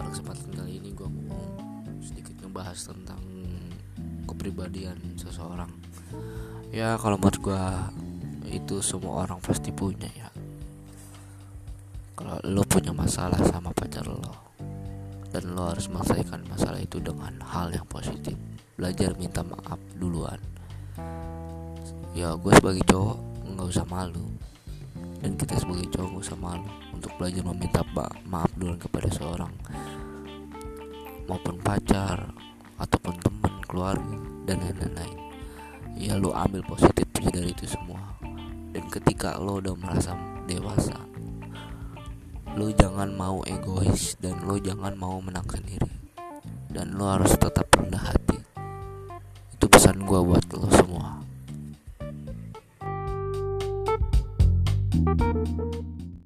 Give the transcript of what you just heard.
pada kesempatan kali ini gue mau sedikit ngebahas tentang kepribadian seseorang. Ya kalau menurut gue itu semua orang pasti punya ya. Kalau lo punya masalah sama pacar lo dan lo harus menyelesaikan masalah itu dengan hal yang positif. Belajar minta maaf duluan. Ya gue sebagai cowok nggak usah malu dan kita sebagai cowok nggak usah malu untuk belajar meminta maaf duluan kepada seorang. Maupun pacar ataupun teman keluarga dan lain-lain. Ya lo ambil positifnya dari itu semua. Dan ketika lo udah merasa dewasa lo jangan mau egois dan lo jangan mau menang sendiri. Dan lo harus tetap rendah hati. Itu pesan gue buat lo Thank you.